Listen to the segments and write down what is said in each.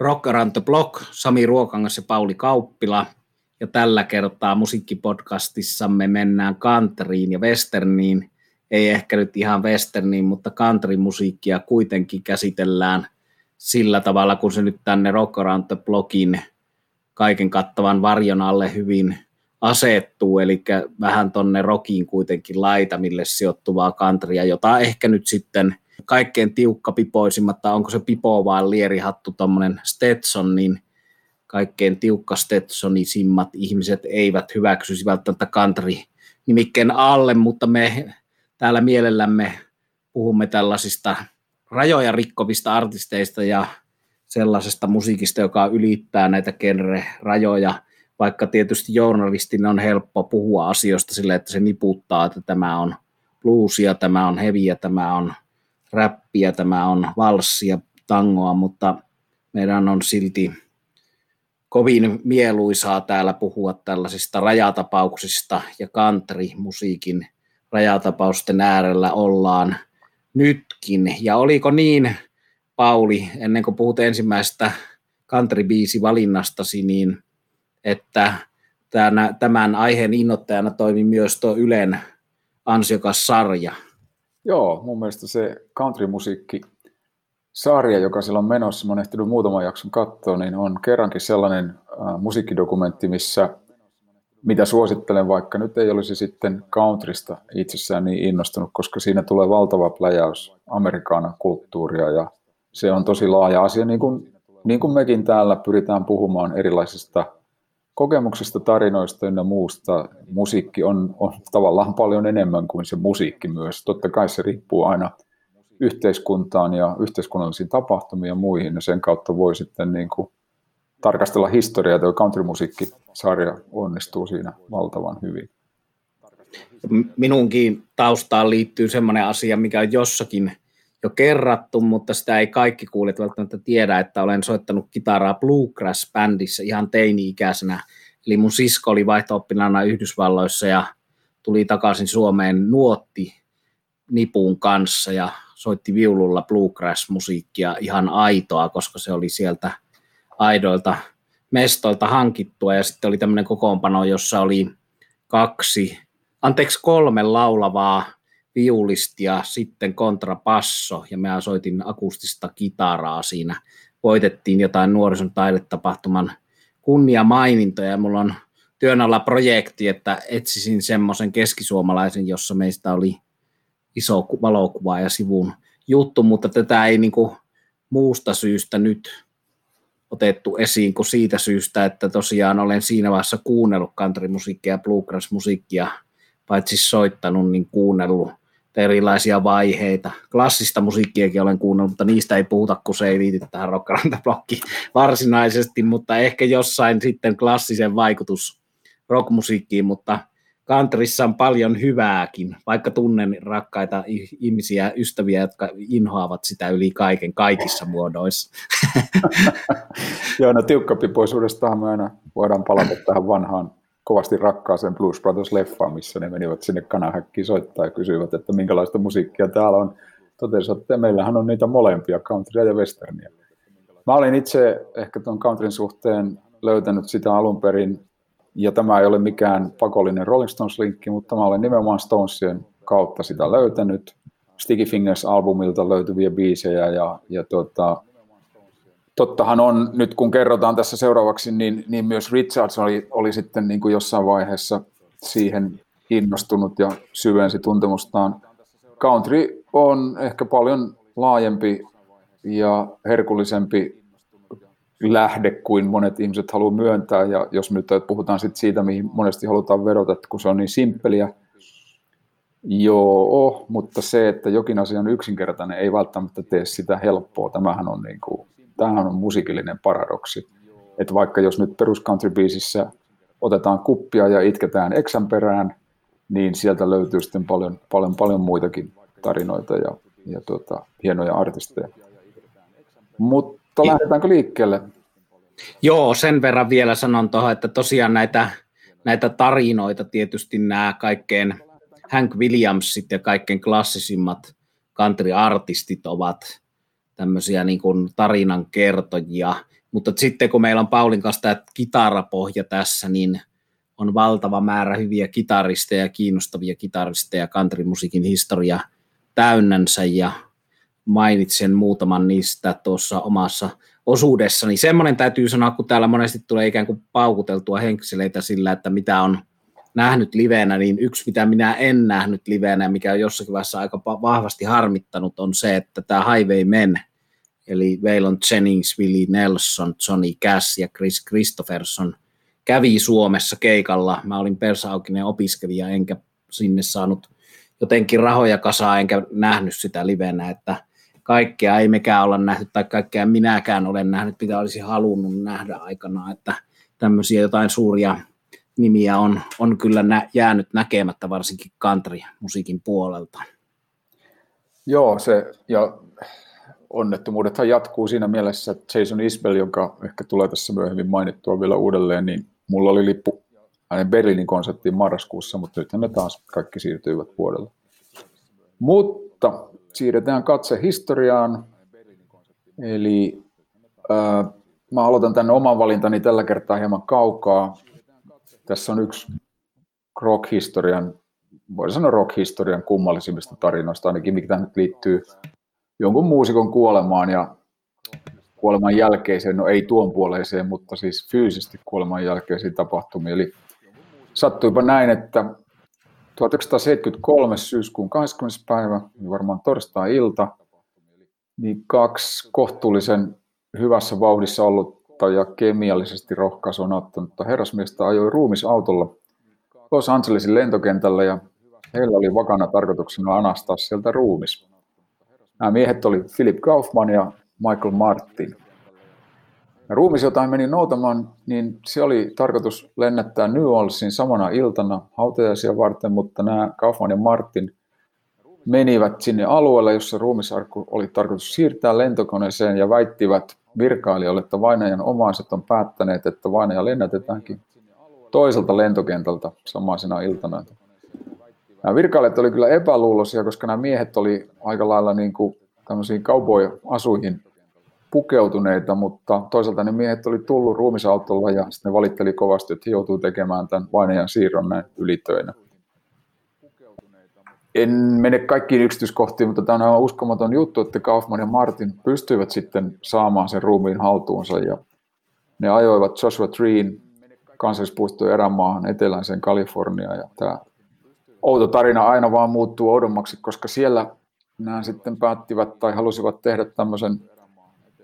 Rock Around the Block, Sami Ruokangas ja Pauli Kauppila. Ja tällä kertaa musiikkipodcastissamme mennään countryin ja westerniin. Ei ehkä nyt ihan westerniin, mutta country-musiikkia kuitenkin käsitellään sillä tavalla, kun se nyt tänne Rock Around the Blockin kaiken kattavan varjon alle hyvin asettuu, eli vähän tonne rockiin kuitenkin laitamille sijoittuvaa countrya, jota ehkä nyt sitten – kaikkein pipoisimmat, tai onko se pipo vai lierihattu, tuommoinen Stetson, niin kaikkein tiukka Stetsonisimmat ihmiset eivät hyväksyisi välttämättä country nimikkeen alle, mutta me täällä mielellämme puhumme tällaisista rajoja rikkovista artisteista ja sellaisesta musiikista, joka ylittää näitä genre-rajoja, vaikka tietysti journalistin on helppo puhua asioista sille, että se niputtaa, että tämä on bluesia, tämä on heviä, tämä on räppiä, tämä on valssia, tangoa, mutta meidän on silti kovin mieluisaa täällä puhua tällaisista rajatapauksista ja country-musiikin rajatapausten äärellä ollaan nytkin. Ja oliko niin, Pauli, ennen kuin puhut ensimmäisestä country-biisi valinnastasi, niin että tämän aiheen innoittajana toimi myös tuo Ylen ansiokas sarja – Joo, mun mielestä se country-musiikki sarja, joka siellä on menossa, mä oon muutaman jakson katsoa, niin on kerrankin sellainen äh, musiikkidokumentti, missä mitä suosittelen, vaikka nyt ei olisi sitten countrysta itsessään niin innostunut, koska siinä tulee valtava pläjäys amerikaana kulttuuria ja se on tosi laaja asia, niin kuin, niin kuin mekin täällä pyritään puhumaan erilaisista kokemuksista, tarinoista ja muusta musiikki on, on tavallaan paljon enemmän kuin se musiikki myös. Totta kai se riippuu aina yhteiskuntaan ja yhteiskunnallisiin tapahtumiin ja muihin, ja sen kautta voi sitten niin kuin tarkastella historiaa, ja country-musiikkisarja onnistuu siinä valtavan hyvin. Minunkin taustaan liittyy sellainen asia, mikä on jossakin jo kerrattu, mutta sitä ei kaikki kuulijat välttämättä tiedä, että olen soittanut kitaraa Bluegrass-bändissä ihan teini-ikäisenä. Eli mun sisko oli vaihto Yhdysvalloissa ja tuli takaisin Suomeen nuotti nipun kanssa ja soitti viululla bluegrass-musiikkia ihan aitoa, koska se oli sieltä aidoilta mestoilta hankittua ja sitten oli tämmöinen kokoonpano, jossa oli kaksi, anteeksi kolme laulavaa viulistia, sitten kontrapasso ja mä soitin akustista kitaraa siinä. Voitettiin jotain nuorison taidetapahtuman kunniamainintoja ja mulla on työn alla projekti, että etsisin semmoisen keskisuomalaisen, jossa meistä oli iso valokuva ja sivun juttu, mutta tätä ei niinku muusta syystä nyt otettu esiin kuin siitä syystä, että tosiaan olen siinä vaiheessa kuunnellut countrymusiikkia ja bluegrass-musiikkia, paitsi soittanut, niin kuunnellut erilaisia vaiheita. Klassista musiikkiakin olen kuunnellut, mutta niistä ei puhuta, kun se ei liity tähän rockrantablokkiin varsinaisesti, mutta ehkä jossain sitten klassisen vaikutus rockmusiikkiin, mutta countryssa on paljon hyvääkin, vaikka tunnen rakkaita ihmisiä, ystäviä, jotka inhoavat sitä yli kaiken kaikissa muodoissa. Joo, no tiukkapipoisuudestahan me aina voidaan palata tähän vanhaan kovasti rakkaaseen Blues Brothers-leffaan, missä ne menivät sinne kanahäkkiin soittaa ja kysyivät, että minkälaista musiikkia täällä on. Totesivat, että meillähän on niitä molempia, countrya ja westernia. Mä olin itse ehkä tuon countryn suhteen löytänyt sitä alun perin, ja tämä ei ole mikään pakollinen Rolling Stones-linkki, mutta mä olen nimenomaan Stonesien kautta sitä löytänyt. Sticky Fingers-albumilta löytyviä biisejä ja, ja tuota, tottahan on, nyt kun kerrotaan tässä seuraavaksi, niin, niin myös Richards oli, oli sitten niin kuin jossain vaiheessa siihen innostunut ja syvensi tuntemustaan. Country on ehkä paljon laajempi ja herkullisempi lähde kuin monet ihmiset haluaa myöntää. Ja jos nyt puhutaan sit siitä, mihin monesti halutaan vedota, että kun se on niin simppeliä, joo, mutta se, että jokin asia on yksinkertainen, ei välttämättä tee sitä helppoa. Tämähän on niin kuin tämähän on musiikillinen paradoksi. Että vaikka jos nyt perus otetaan kuppia ja itketään eksän perään, niin sieltä löytyy sitten paljon, paljon, paljon muitakin tarinoita ja, ja tuota, hienoja artisteja. Mutta lähdetäänkö liikkeelle? Joo, sen verran vielä sanon tuohon, että tosiaan näitä, näitä tarinoita tietysti nämä kaikkein Hank Williamsit ja kaikkein klassisimmat country-artistit ovat tämmöisiä niin kuin tarinan kertojia, Mutta sitten kun meillä on Paulin kanssa tämä kitarapohja tässä, niin on valtava määrä hyviä kitaristeja, kiinnostavia kitaristeja, countrymusiikin historia täynnänsä ja mainitsen muutaman niistä tuossa omassa osuudessani. Semmoinen täytyy sanoa, kun täällä monesti tulee ikään kuin paukuteltua henkseleitä sillä, että mitä on nähnyt livenä, niin yksi mitä minä en nähnyt livenä, mikä on jossakin vaiheessa aika vahvasti harmittanut, on se, että tämä Highwaymen, eli Waylon Jennings, Willie Nelson, Johnny Cash ja Chris Christopherson kävi Suomessa keikalla. Mä olin persaaukinen opiskelija, enkä sinne saanut jotenkin rahoja kasaa, enkä nähnyt sitä livenä, että kaikkea ei mekään olla nähty, tai kaikkea minäkään olen nähnyt, mitä olisi halunnut nähdä aikana, että tämmöisiä jotain suuria nimiä on, on kyllä nä, jäänyt näkemättä, varsinkin country-musiikin puolelta. Joo, se, ja onnettomuudethan jatkuu siinä mielessä, että Jason Isbell, joka ehkä tulee tässä myöhemmin mainittua vielä uudelleen, niin mulla oli lippu hänen Berliinin konserttiin marraskuussa, mutta nythän ne taas kaikki siirtyivät vuodelle. Mutta siirretään katse historiaan. Eli äh, mä aloitan tänne oman valintani tällä kertaa hieman kaukaa. Tässä on yksi rock-historian, voisi sanoa rock-historian kummallisimmista tarinoista, ainakin mikä nyt liittyy jonkun muusikon kuolemaan ja kuoleman jälkeiseen, no ei tuon puoleiseen, mutta siis fyysisesti kuoleman jälkeisiin tapahtumiin. Eli sattuipa näin, että 1973 syyskuun 20. päivä, varmaan torstai-ilta, niin kaksi kohtuullisen hyvässä vauhdissa ollutta ja kemiallisesti rohkaisua ottanutta herrasmiestä ajoi ruumisautolla Los Angelesin lentokentällä ja heillä oli vakana tarkoituksena anastaa sieltä ruumis. Nämä miehet oli Philip Kaufman ja Michael Martin. Ja ruumis, jota meni noutamaan, niin se oli tarkoitus lennättää New Orleansin samana iltana hautajaisia varten, mutta nämä Kaufman ja Martin menivät sinne alueelle, jossa ruumisarkku oli tarkoitus siirtää lentokoneeseen ja väittivät virkailijoille, että vainajan omaiset on päättäneet, että vainaja lennätetäänkin toiselta lentokentältä samaisena iltana. Nämä virkailijat oli kyllä epäluuloisia, koska nämä miehet oli aika lailla niin kuin cowboy-asuihin pukeutuneita, mutta toisaalta ne miehet oli tullut ruumisautolla ja sitten ne valitteli kovasti, että he joutuu tekemään tämän vainajan siirron näin ylitöinä. En mene kaikkiin yksityiskohtiin, mutta tämä on aivan uskomaton juttu, että Kaufman ja Martin pystyivät sitten saamaan sen ruumiin haltuunsa ja ne ajoivat Joshua Treen kansallispuistojen erämaahan eteläiseen Kaliforniaan ja tämä outo tarina aina vaan muuttuu oudommaksi, koska siellä nämä sitten päättivät tai halusivat tehdä tämmöisen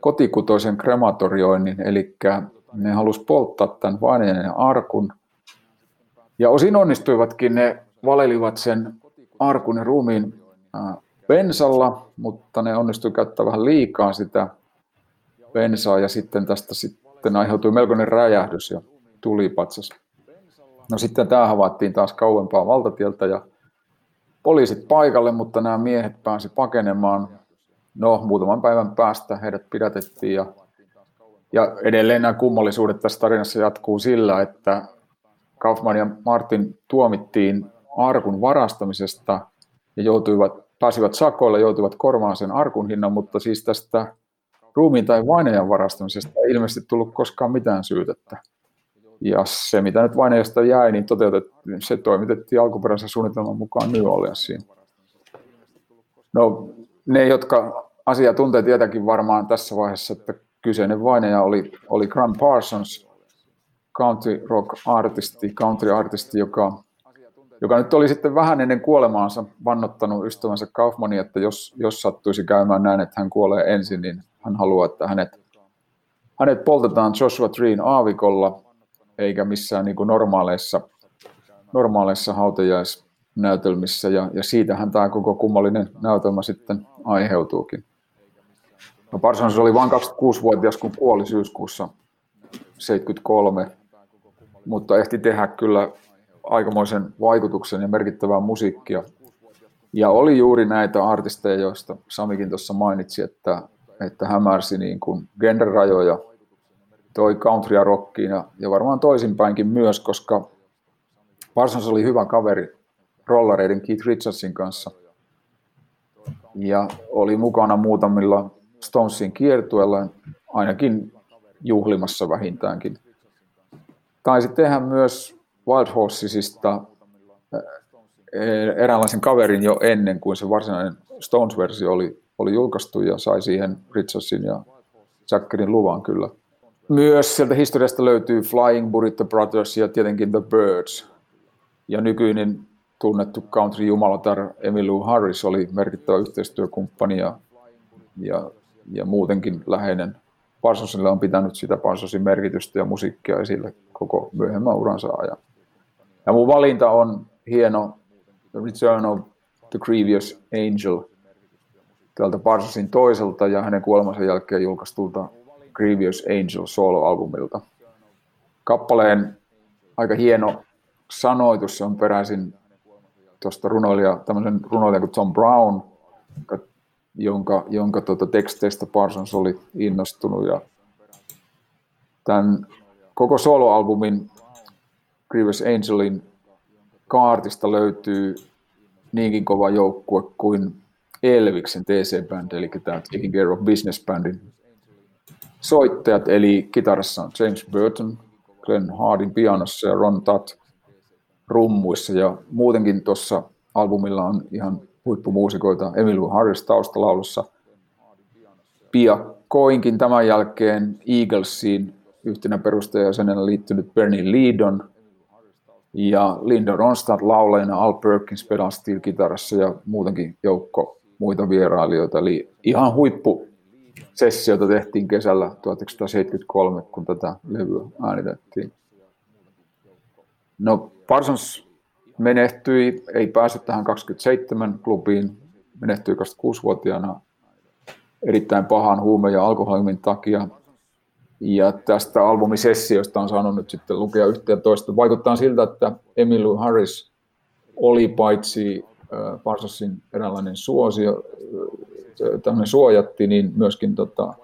kotikutoisen krematorioinnin, eli ne halusivat polttaa tämän vainajan arkun. Ja osin onnistuivatkin, ne valelivat sen arkun ja ruumiin bensalla, mutta ne onnistui käyttää vähän liikaa sitä bensaa ja sitten tästä sitten aiheutui melkoinen räjähdys ja tulipatsas. No sitten tämä havaittiin taas kauempaa valtatieltä ja poliisit paikalle, mutta nämä miehet pääsi pakenemaan No, muutaman päivän päästä heidät pidätettiin ja, ja edelleen nämä kummallisuudet tässä tarinassa jatkuu sillä, että Kaufman ja Martin tuomittiin arkun varastamisesta ja joutuivat, pääsivät sakoilla, joutuivat korvaamaan sen arkun hinnan, mutta siis tästä ruumiin tai vainajan varastamisesta ei ilmeisesti tullut koskaan mitään syytettä. Ja se, mitä nyt vainajasta jäi, niin toteutettiin, se toimitettiin alkuperäisen suunnitelman mukaan New Orleansiin. No, ne, jotka asia tuntee tietenkin varmaan tässä vaiheessa, että kyseinen vainaja oli, oli Graham Parsons, country rock artisti, country artisti, joka, joka nyt oli sitten vähän ennen kuolemaansa vannottanut ystävänsä Kaufmani, että jos, jos sattuisi käymään näin, että hän kuolee ensin, niin hän haluaa, että hänet, hänet poltetaan Joshua Treen aavikolla, eikä missään niin kuin normaaleissa, normaaleissa hautajais, näytelmissä ja, ja siitähän tämä koko kummallinen näytelmä sitten aiheutuukin. No Parsons oli vain 26-vuotias, kun kuoli syyskuussa 73, mutta ehti tehdä kyllä aikamoisen vaikutuksen ja merkittävää musiikkia. Ja oli juuri näitä artisteja, joista Samikin tuossa mainitsi, että, että hämärsi niin kuin genre-rajoja, toi countrya rockiin ja, ja varmaan toisinpäinkin myös, koska Parsons oli hyvä kaveri rollareiden Keith Richardsin kanssa. Ja oli mukana muutamilla Stonesin kiertueella, ainakin juhlimassa vähintäänkin. Taisi tehdä myös Wild Horsesista eräänlaisen kaverin jo ennen kuin se varsinainen Stones-versio oli, oli julkaistu ja sai siihen Richardsin ja Jackerin luvan kyllä. Myös sieltä historiasta löytyy Flying Burrito Brothers ja tietenkin The Birds. Ja nykyinen tunnettu country jumalatar Emmylou Harris oli merkittävä yhteistyökumppani ja, ja, ja muutenkin läheinen. Parsonsille on pitänyt sitä Parsonsin merkitystä ja musiikkia esille koko myöhemmän uransa ajan. Ja mun valinta on hieno The Return of the Grievous Angel tältä Parsonsin toiselta ja hänen kuolemansa jälkeen julkaistulta Grievous Angel solo-albumilta. Kappaleen aika hieno sanoitus on peräisin tuosta runoilija, tämmöisen runoilija kuin Tom Brown, jonka, jonka tuota teksteistä Parsons oli innostunut. Ja tämän koko soloalbumin Grievous Angelin kaartista löytyy niinkin kova joukkue kuin Elviksen TC-bändi, eli tämä Taking Care of Business Bandin soittajat, eli kitarassa on James Burton, Glenn Hardin pianossa ja Ron Tutt rummuissa. Ja muutenkin tuossa albumilla on ihan huippumuusikoita Emilu Harris taustalaulussa. Piakkoinkin tämän jälkeen Eaglesiin yhtenä perustajajäsenenä liittynyt Bernie Leadon ja Linda Ronstadt laulajana, Al Perkins pedal kitarassa ja muutenkin joukko muita vierailijoita. Eli ihan huippu sessiota tehtiin kesällä 1973, kun tätä levyä äänitettiin. No Parsons menehtyi, ei päässyt tähän 27 klubiin, menehtyi 26-vuotiaana erittäin pahan huume- ja alkoholimin takia. Ja tästä albumisessiosta on saanut nyt sitten lukea yhtä ja toista. Vaikuttaa siltä, että Emily Harris oli paitsi Parsonsin eräänlainen suosio, tämmöinen suojatti, niin myöskin tota,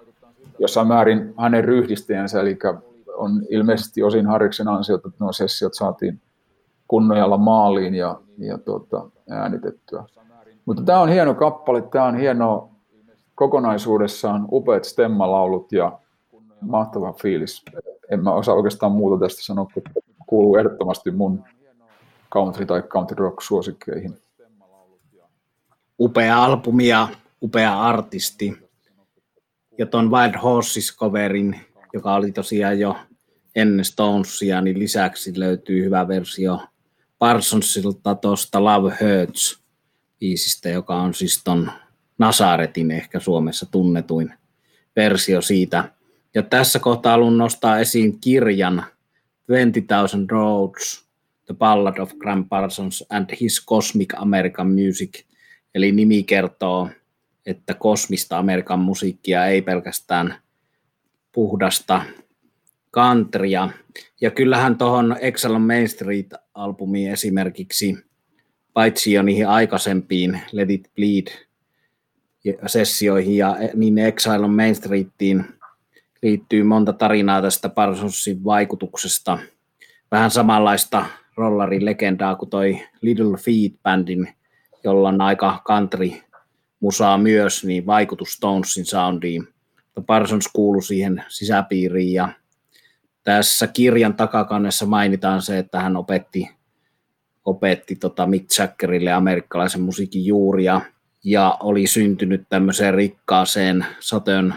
jossain määrin hänen ryhdistäjänsä, eli on ilmeisesti osin Harriksen ansiota, että nuo sessiot saatiin kunnojalla maaliin ja, ja tota, äänitettyä. Mutta tämä on hieno kappale, tämä on hieno kokonaisuudessaan, upeat stemmalaulut ja mahtava fiilis. En mä osaa oikeastaan muuta tästä sanoa, kun kuuluu ehdottomasti mun country- tai country rock suosikkeihin. Upea albumi ja upea artisti. Ja ton Wild Horses-coverin, joka oli tosiaan jo ennen Stonesia, niin lisäksi löytyy hyvä versio Parsonsilta tuosta Love Hurts biisistä, joka on siis ton Nasaretin ehkä Suomessa tunnetuin versio siitä. Ja tässä kohtaa haluan nostaa esiin kirjan 20,000 Roads, The Ballad of Graham Parsons and His Cosmic American Music. Eli nimi kertoo, että kosmista Amerikan musiikkia ei pelkästään puhdasta countrya. Ja kyllähän tuohon Excel on Main Street-albumiin esimerkiksi, paitsi jo niihin aikaisempiin Let It Bleed sessioihin ja niin Exile on Main Streetiin liittyy monta tarinaa tästä Parsonsin vaikutuksesta. Vähän samanlaista rollarin legendaa kuin toi Little Feet-bändin, jolla on aika country musaa myös, niin vaikutus Stonesin soundiin. Parsons kuului siihen sisäpiiriin ja tässä kirjan takakannessa mainitaan se, että hän opetti, opetti tota Mick Jaggerille amerikkalaisen musiikin juuria ja oli syntynyt tämmöiseen rikkaaseen satön,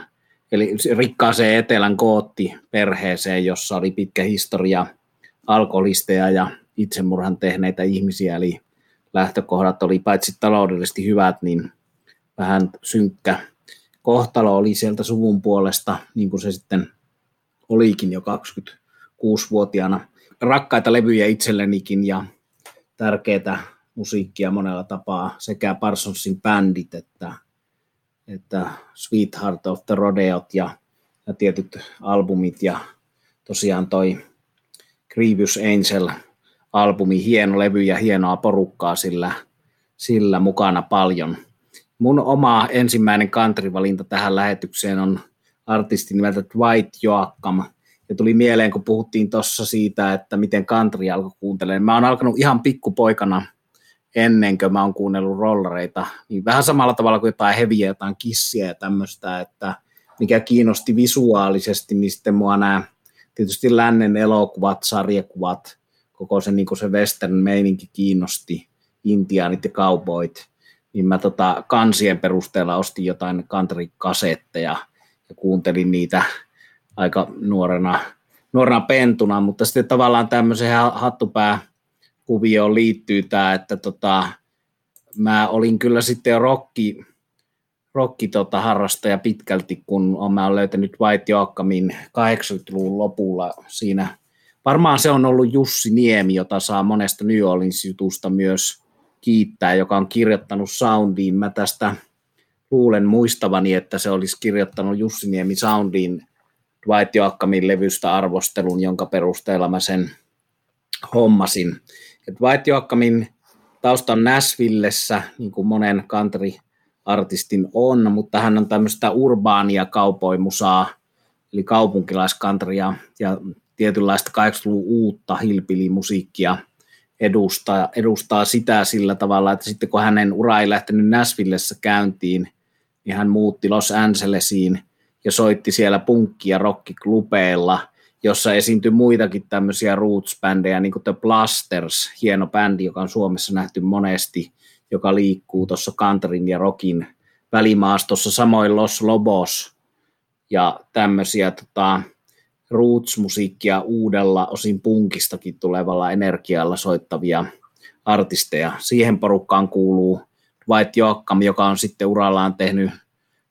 eli rikkaaseen etelän kootti perheeseen, jossa oli pitkä historia alkoholisteja ja itsemurhan tehneitä ihmisiä, eli lähtökohdat oli paitsi taloudellisesti hyvät, niin vähän synkkä kohtalo oli sieltä suvun puolesta, niin kuin se sitten olikin jo 26-vuotiaana. Rakkaita levyjä itsellenikin ja tärkeää musiikkia monella tapaa, sekä Parsonsin bändit että, että Sweetheart of the Rodeot ja, ja tietyt albumit ja tosiaan toi Grievous Angel albumi, hieno levy ja hienoa porukkaa sillä, sillä mukana paljon. Mun oma ensimmäinen country-valinta tähän lähetykseen on artisti nimeltä Dwight Joakam. Ja tuli mieleen, kun puhuttiin tuossa siitä, että miten country alkoi kuuntelemaan. Mä oon alkanut ihan pikkupoikana ennen kuin mä oon kuunnellut rollareita, niin vähän samalla tavalla kuin jotain heviä, jotain kissiä ja tämmöistä, että mikä kiinnosti visuaalisesti, niin sitten mua nämä tietysti lännen elokuvat, sarjakuvat, koko se, niin se western meininki kiinnosti, intiaanit ja cowboyt, niin mä tota, kansien perusteella ostin jotain country-kasetteja ja kuuntelin niitä aika nuorena, nuorena pentuna, mutta sitten tavallaan tämmöiseen hattupää kuvioon liittyy tämä, että tota, mä olin kyllä sitten jo rokki, rokki tota, harrastaja pitkälti, kun mä olen löytänyt White Joakamin 80-luvun lopulla siinä. Varmaan se on ollut Jussi Niemi, jota saa monesta New Orleans-jutusta myös kiittää, joka on kirjoittanut soundiin. Mä tästä luulen muistavani, että se olisi kirjoittanut Jussi Niemi soundiin Dwight Joakamin levystä arvostelun, jonka perusteella mä sen hommasin. Dwight Joakamin tausta on Nashvillessä, niin kuin monen country-artistin on, mutta hän on tämmöistä urbaania kaupoimusaa, eli kaupunkilaiskantria ja tietynlaista 80-luvun uutta hilpilimusiikkia edustaa, edustaa sitä sillä tavalla, että sitten kun hänen ura ei lähtenyt Nashvillessä käyntiin, niin hän muutti Los Angelesiin ja soitti siellä punkki- ja rockiklubeilla – jossa esiintyi muitakin tämmöisiä roots-bändejä, niin kuin The Blasters, hieno bändi, joka on Suomessa nähty monesti, joka liikkuu tuossa countryn ja rockin välimaastossa, samoin Los Lobos ja tämmöisiä tota, roots-musiikkia uudella, osin punkistakin tulevalla energialla soittavia artisteja. Siihen porukkaan kuuluu White Joakkam, joka on sitten urallaan tehnyt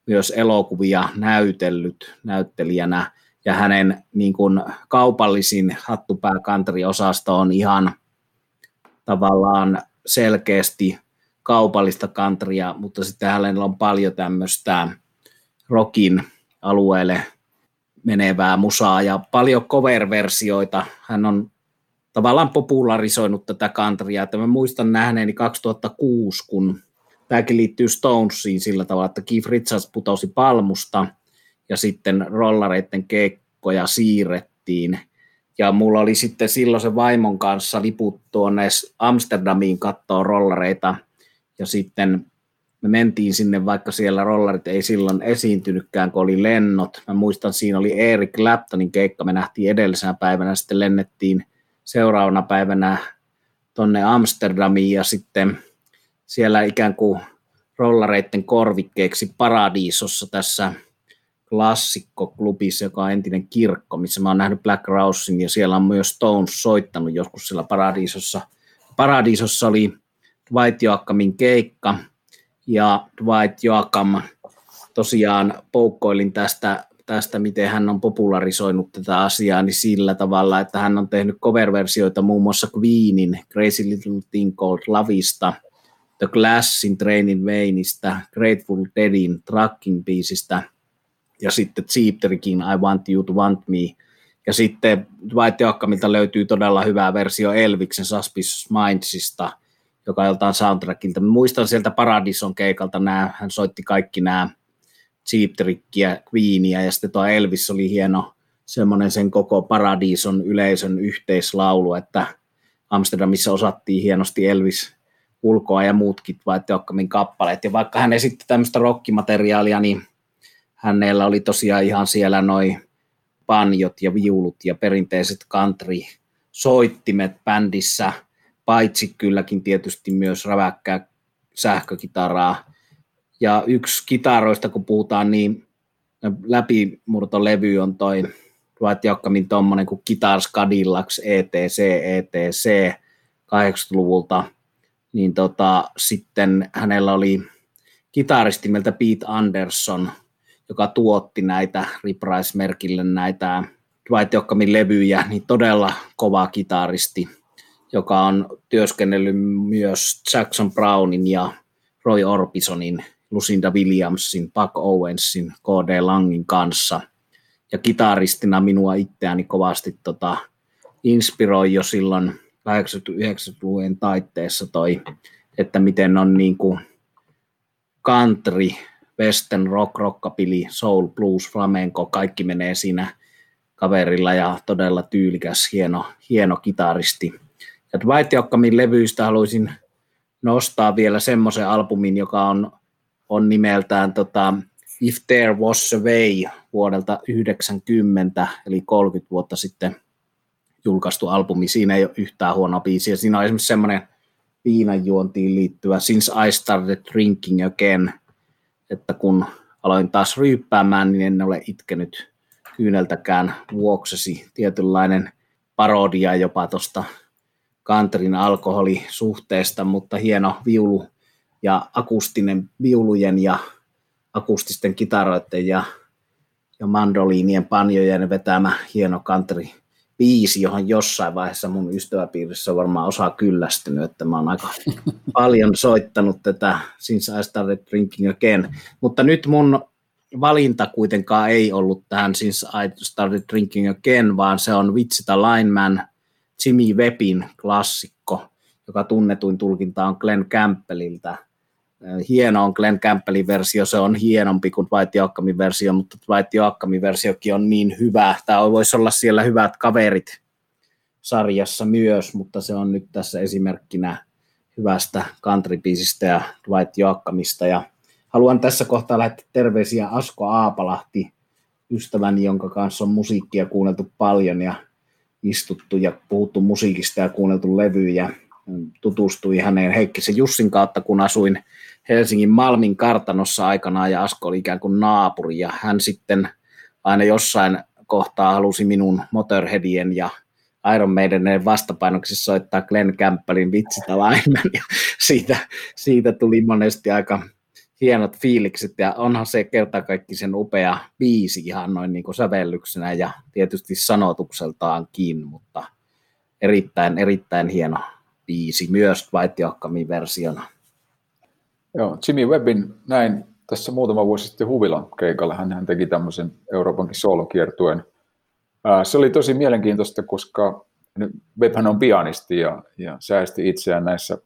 myös elokuvia näytellyt näyttelijänä ja hänen niin kuin, kaupallisin hattupääkantri-osasto on ihan tavallaan selkeästi kaupallista kantria, mutta sitten hänellä on paljon tämmöistä rockin alueelle menevää musaa ja paljon cover-versioita. Hän on tavallaan popularisoinut tätä kantria. Mä muistan nähneeni 2006, kun tämäkin liittyy Stonesiin sillä tavalla, että Keith Richards putosi palmusta – ja sitten rollareiden keikkoja siirrettiin. Ja mulla oli sitten silloin se vaimon kanssa liput tuonne Amsterdamiin katsoa rollareita, ja sitten me mentiin sinne, vaikka siellä rollarit ei silloin esiintynytkään, kun oli lennot. Mä muistan, siinä oli Eric Claptonin keikka, me nähtiin edellisenä päivänä, sitten lennettiin seuraavana päivänä tonne Amsterdamiin ja sitten siellä ikään kuin rollareiden korvikkeeksi Paradiisossa tässä klassikkoklubissa, joka on entinen kirkko, missä mä oon nähnyt Black Rousein ja siellä on myös Stones soittanut joskus siellä Paradiisossa. Paradiisossa oli Dwight Joakamin keikka ja Dwight Joakam tosiaan poukkoilin tästä, tästä, miten hän on popularisoinut tätä asiaa, niin sillä tavalla, että hän on tehnyt cover-versioita muun muassa Queenin Crazy Little Thing Called Loveista, The Classin Trainin Veinistä, Grateful Deadin Trucking biisistä – ja sitten Cheapterikin I Want You to Want Me. Ja sitten Dwight Joakkamilta löytyy todella hyvä versio Elviksen Suspicious Mindsista, joka joltain soundtrackilta. Muistan sieltä Paradison keikalta nämä, hän soitti kaikki nämä Cheap Trickia, Queenia ja sitten tuo Elvis oli hieno semmoinen sen koko Paradison yleisön yhteislaulu, että Amsterdamissa osattiin hienosti Elvis ulkoa ja muutkin Dwight Joakkamin kappaleet. Ja vaikka hän esitti tämmöistä rockimateriaalia, niin hänellä oli tosiaan ihan siellä noin panjot ja viulut ja perinteiset country soittimet bändissä, paitsi kylläkin tietysti myös räväkkää sähkökitaraa. Ja yksi kitaroista, kun puhutaan, niin läpimurtolevy on toi Dwight Jokkamin tuommoinen kuin Guitars Cadillacs ETC, ETC 80-luvulta, niin tota, sitten hänellä oli kitaristi meiltä Pete Anderson – joka tuotti näitä Reprise-merkille näitä Dwight Jokkamin levyjä, niin todella kova kitaristi, joka on työskennellyt myös Jackson Brownin ja Roy Orbisonin, Lucinda Williamsin, Buck Owensin, K.D. Langin kanssa. Ja kitaristina minua itseäni kovasti tota, inspiroi jo silloin 80-90-luvun taitteessa toi, että miten on niin kuin country western, rock, rockapili, soul, blues, flamenco, kaikki menee siinä kaverilla ja todella tyylikäs, hieno, hieno kitaristi. Ja Dwight Jokkamin levyistä haluaisin nostaa vielä semmoisen albumin, joka on, on nimeltään tota, If There Was a Way vuodelta 90, eli 30 vuotta sitten julkaistu albumi. Siinä ei ole yhtään huonoa biisiä. Siinä on esimerkiksi semmoinen viinanjuontiin liittyvä Since I Started Drinking Again, että kun aloin taas ryyppäämään, niin en ole itkenyt kyyneltäkään vuoksesi. Tietynlainen parodia jopa tuosta Kanterin alkoholisuhteesta, mutta hieno viulu ja akustinen viulujen ja akustisten kitaroiden ja, ja mandoliinien panjojen vetämä hieno kantri biisi, johon jossain vaiheessa mun ystäväpiirissä varmaan osaa kyllästynyt, että mä oon aika paljon soittanut tätä Since I Started Drinking Again. Mutta nyt mun valinta kuitenkaan ei ollut tähän Since I Started Drinking Again, vaan se on Vitsita Lineman, Jimmy Webbin klassikko, joka tunnetuin tulkinta on Glenn Campbelliltä – hieno on Glenn Campbellin versio, se on hienompi kuin Dwight Joakkamin versio, mutta Dwight Joakkamin versiokin on niin hyvä. Tämä voisi olla siellä hyvät kaverit sarjassa myös, mutta se on nyt tässä esimerkkinä hyvästä country ja Dwight Joakkamista. Ja haluan tässä kohtaa lähettää terveisiä Asko Aapalahti, ystäväni, jonka kanssa on musiikkia kuunneltu paljon ja istuttu ja puhuttu musiikista ja kuunneltu levyjä. Tutustui häneen Heikkisen Jussin kautta, kun asuin Helsingin Malmin kartanossa aikanaan ja Asko oli ikään kuin naapuri ja hän sitten aina jossain kohtaa halusi minun Motorheadien ja Iron Maidenin vastapainoksissa soittaa Glenn Campbellin vitsitalainen ja siitä, siitä tuli monesti aika hienot fiilikset ja onhan se kerta kaikki sen upea biisi ihan noin niin kuin sävellyksenä ja tietysti sanotukseltaankin, mutta erittäin, erittäin hieno biisi myös Vaitiokkamin versiona. Joo, Jimmy Webbin näin tässä muutama vuosi sitten Huvilan keikalla. Hän, teki tämmöisen Euroopankin soolokiertueen. Se oli tosi mielenkiintoista, koska Webbhän on pianisti ja, ja säästi itseään näissä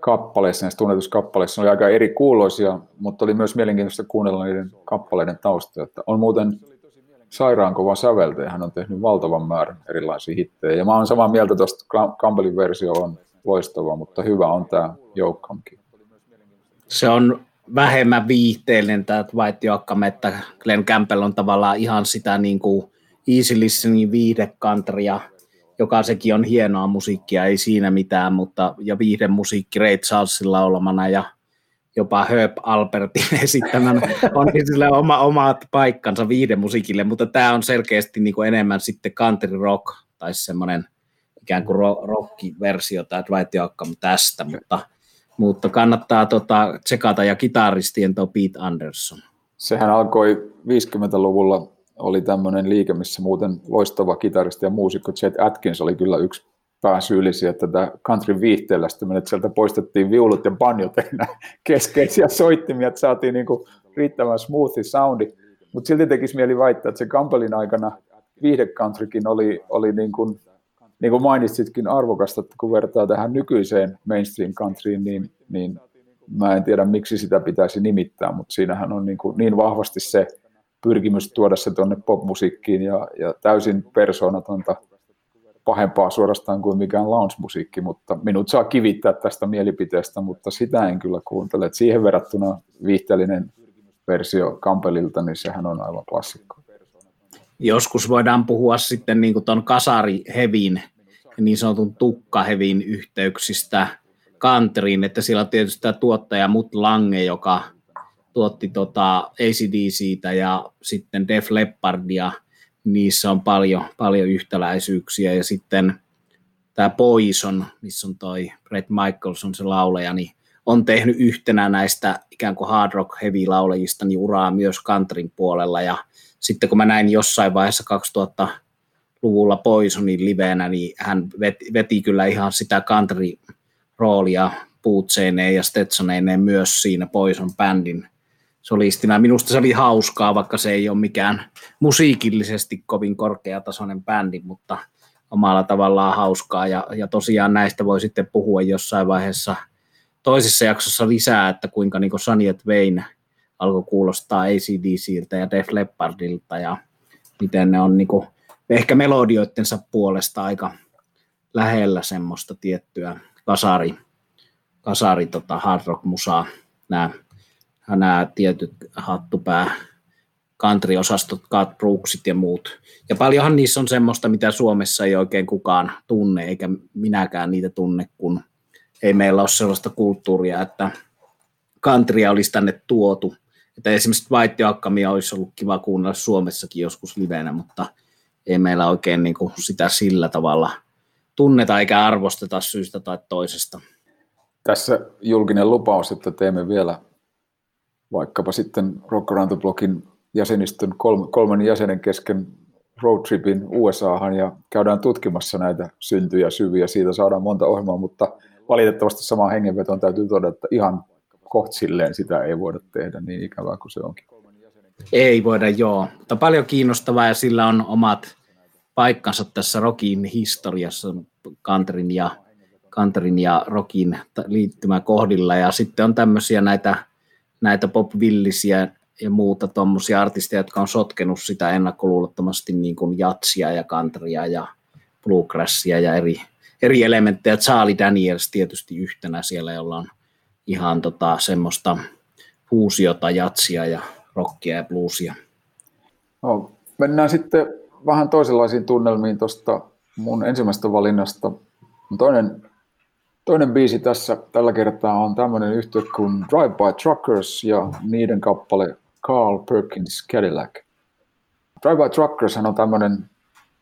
kappaleissa, näissä tunnetuissa kappaleissa. Ne oli aika eri kuuloisia, mutta oli myös mielenkiintoista kuunnella niiden kappaleiden taustaa. Että on muuten sairaan kova säveltäjä, hän on tehnyt valtavan määrän erilaisia hittejä. Ja mä oon samaa mieltä tuosta, Campbellin versio on loistava, mutta hyvä on tämä joukkamkin se on vähemmän viihteellinen tämä Dwight Joakkam, että Glenn Campbell on tavallaan ihan sitä niin kuin easy listening viihdekantria, joka sekin on hienoa musiikkia, ei siinä mitään, mutta ja musiikki Ray Charlesilla olemana ja jopa Herb Albertin esittämän on sillä oma, omat paikkansa musiikille, mutta tämä on selkeästi niin kuin enemmän sitten country rock tai semmoinen ikään kuin rock-versio tämä Dwight Joakkam tästä, mutta mutta kannattaa tota, tsekata ja kitaristien tuo Pete Anderson. Sehän alkoi 50-luvulla, oli tämmöinen liike, missä muuten loistava kitaristi ja muusikko Chet Atkins oli kyllä yksi pääsyyllisiä tätä country viihteellästyminen, että sieltä poistettiin viulut ja banjot keskeisiä soittimia, että saatiin niinku riittävän smoothi soundi, mutta silti tekisi mieli väittää, että se Campbellin aikana viihdecountrykin oli, oli niin kuin niin kuin mainitsitkin arvokasta, että kun vertaa tähän nykyiseen mainstream countryin, niin, niin mä en tiedä miksi sitä pitäisi nimittää, mutta siinähän on niin, kuin niin vahvasti se pyrkimys tuoda se tuonne popmusiikkiin ja, ja täysin persoonatonta pahempaa suorastaan kuin mikään lounge-musiikki, mutta minut saa kivittää tästä mielipiteestä, mutta sitä en kyllä kuuntele. Siihen verrattuna viihteellinen versio Campbellilta, niin sehän on aivan klassikko. Joskus voidaan puhua sitten niin tuon kasarihevin, niin sanotun tukkahevin yhteyksistä kanteriin, että siellä on tietysti tämä tuottaja Mut Lange, joka tuotti tota ACDCtä ja sitten Def Leppardia, niissä on paljon, paljon yhtäläisyyksiä. Ja sitten tämä Poison, missä on toi Brett Michaels on se lauleja, niin on tehnyt yhtenä näistä ikään kuin hard rock heavy laulajista niin uraa myös countryn puolella ja sitten kun mä näin jossain vaiheessa 2000-luvulla Poisonin livenä, niin hän veti, veti kyllä ihan sitä country-roolia puutseineen ja Stetsoneineen myös siinä Poison bändin solistina. Minusta se oli hauskaa, vaikka se ei ole mikään musiikillisesti kovin korkeatasoinen bändi, mutta omalla tavallaan hauskaa. Ja, ja tosiaan näistä voi sitten puhua jossain vaiheessa toisessa jaksossa lisää, että kuinka niin Saniet Vein alkoi kuulostaa ACDCiltä ja Def Leppardilta ja miten ne on niin kuin, ehkä melodioittensa puolesta aika lähellä semmoista tiettyä kasari, kasari tota hard rock musaa, nämä nämä tietyt hattupää country-osastot, Cat Brooksit ja muut. Ja paljonhan niissä on semmoista, mitä Suomessa ei oikein kukaan tunne, eikä minäkään niitä tunne, kun ei meillä ole sellaista kulttuuria, että countrya olisi tänne tuotu. Että esimerkiksi White Akkamia olisi ollut kiva kuunnella Suomessakin joskus livenä, mutta ei meillä oikein niin kuin sitä sillä tavalla tunneta eikä arvosteta syystä tai toisesta. Tässä julkinen lupaus, että teemme vielä vaikkapa sitten Rock Around the Blockin jäsenistön kolmen jäsenen kesken roadtripin USAhan ja käydään tutkimassa näitä syntyjä syviä. Siitä saadaan monta ohjelmaa, mutta valitettavasti samaan hengenvetoon täytyy todeta, että ihan kohta silleen sitä ei voida tehdä niin ikävää kuin se onkin. Ei voida, joo. Mutta paljon kiinnostavaa ja sillä on omat paikkansa tässä Rockin historiassa, Kantrin ja, Kantrin ja Rockin liittymäkohdilla. Ja sitten on tämmöisiä näitä, näitä pop-villisiä ja muuta tuommoisia artisteja, jotka on sotkenut sitä ennakkoluulottomasti niin kuin jatsia ja kantria ja bluegrassia ja eri, eri elementtejä. Charlie Daniels tietysti yhtenä siellä, jolla on ihan tota, semmoista fuusiota, jatsia ja rockia ja bluesia. No, mennään sitten vähän toisenlaisiin tunnelmiin tuosta mun ensimmäisestä valinnasta. Toinen, toinen biisi tässä tällä kertaa on tämmöinen yhtiö kuin Drive by Truckers ja niiden kappale Carl Perkins Cadillac. Drive by Truckers on tämmöinen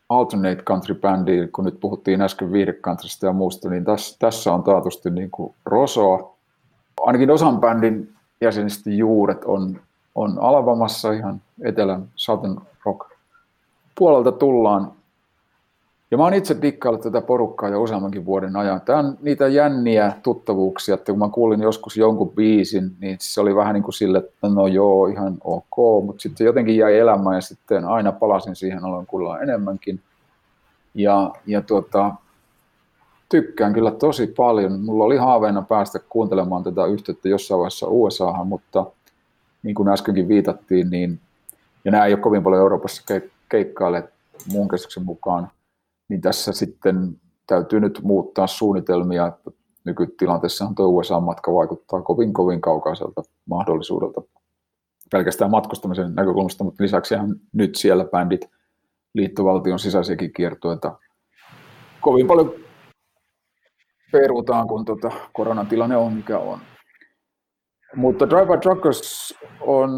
alternate country bändi, kun nyt puhuttiin äsken viihdekantrista ja muusta, niin tässä, tässä on taatusti niin kuin Rosoa. Ainakin osan bändin jäsenistä juuret on, on Alabamassa ihan etelän Southern Rock puolelta tullaan. Ja mä oon itse dikkaillut tätä porukkaa jo useammankin vuoden ajan. Tämä on niitä jänniä tuttavuuksia, että kun mä kuulin joskus jonkun biisin, niin se oli vähän niin kuin sille, että no joo, ihan ok, mutta sitten jotenkin jäi elämään ja sitten aina palasin siihen, aloin kuulla enemmänkin. Ja, ja tuota, tykkään kyllä tosi paljon. Mulla oli haaveena päästä kuuntelemaan tätä yhteyttä jossain vaiheessa USAhan, mutta niin kuin äskenkin viitattiin, niin, ja nämä ei ole kovin paljon Euroopassa keikkaile mun käsityksen mukaan, niin tässä sitten täytyy nyt muuttaa suunnitelmia. Nykytilanteessahan tuo USA-matka vaikuttaa kovin kovin kaukaiselta mahdollisuudelta pelkästään matkustamisen näkökulmasta, mutta lisäksi nyt siellä bändit liittovaltion sisäisiäkin kiertueita kovin paljon perutaan, kun tota koronatilanne on mikä on. Mutta Drive by Truckers on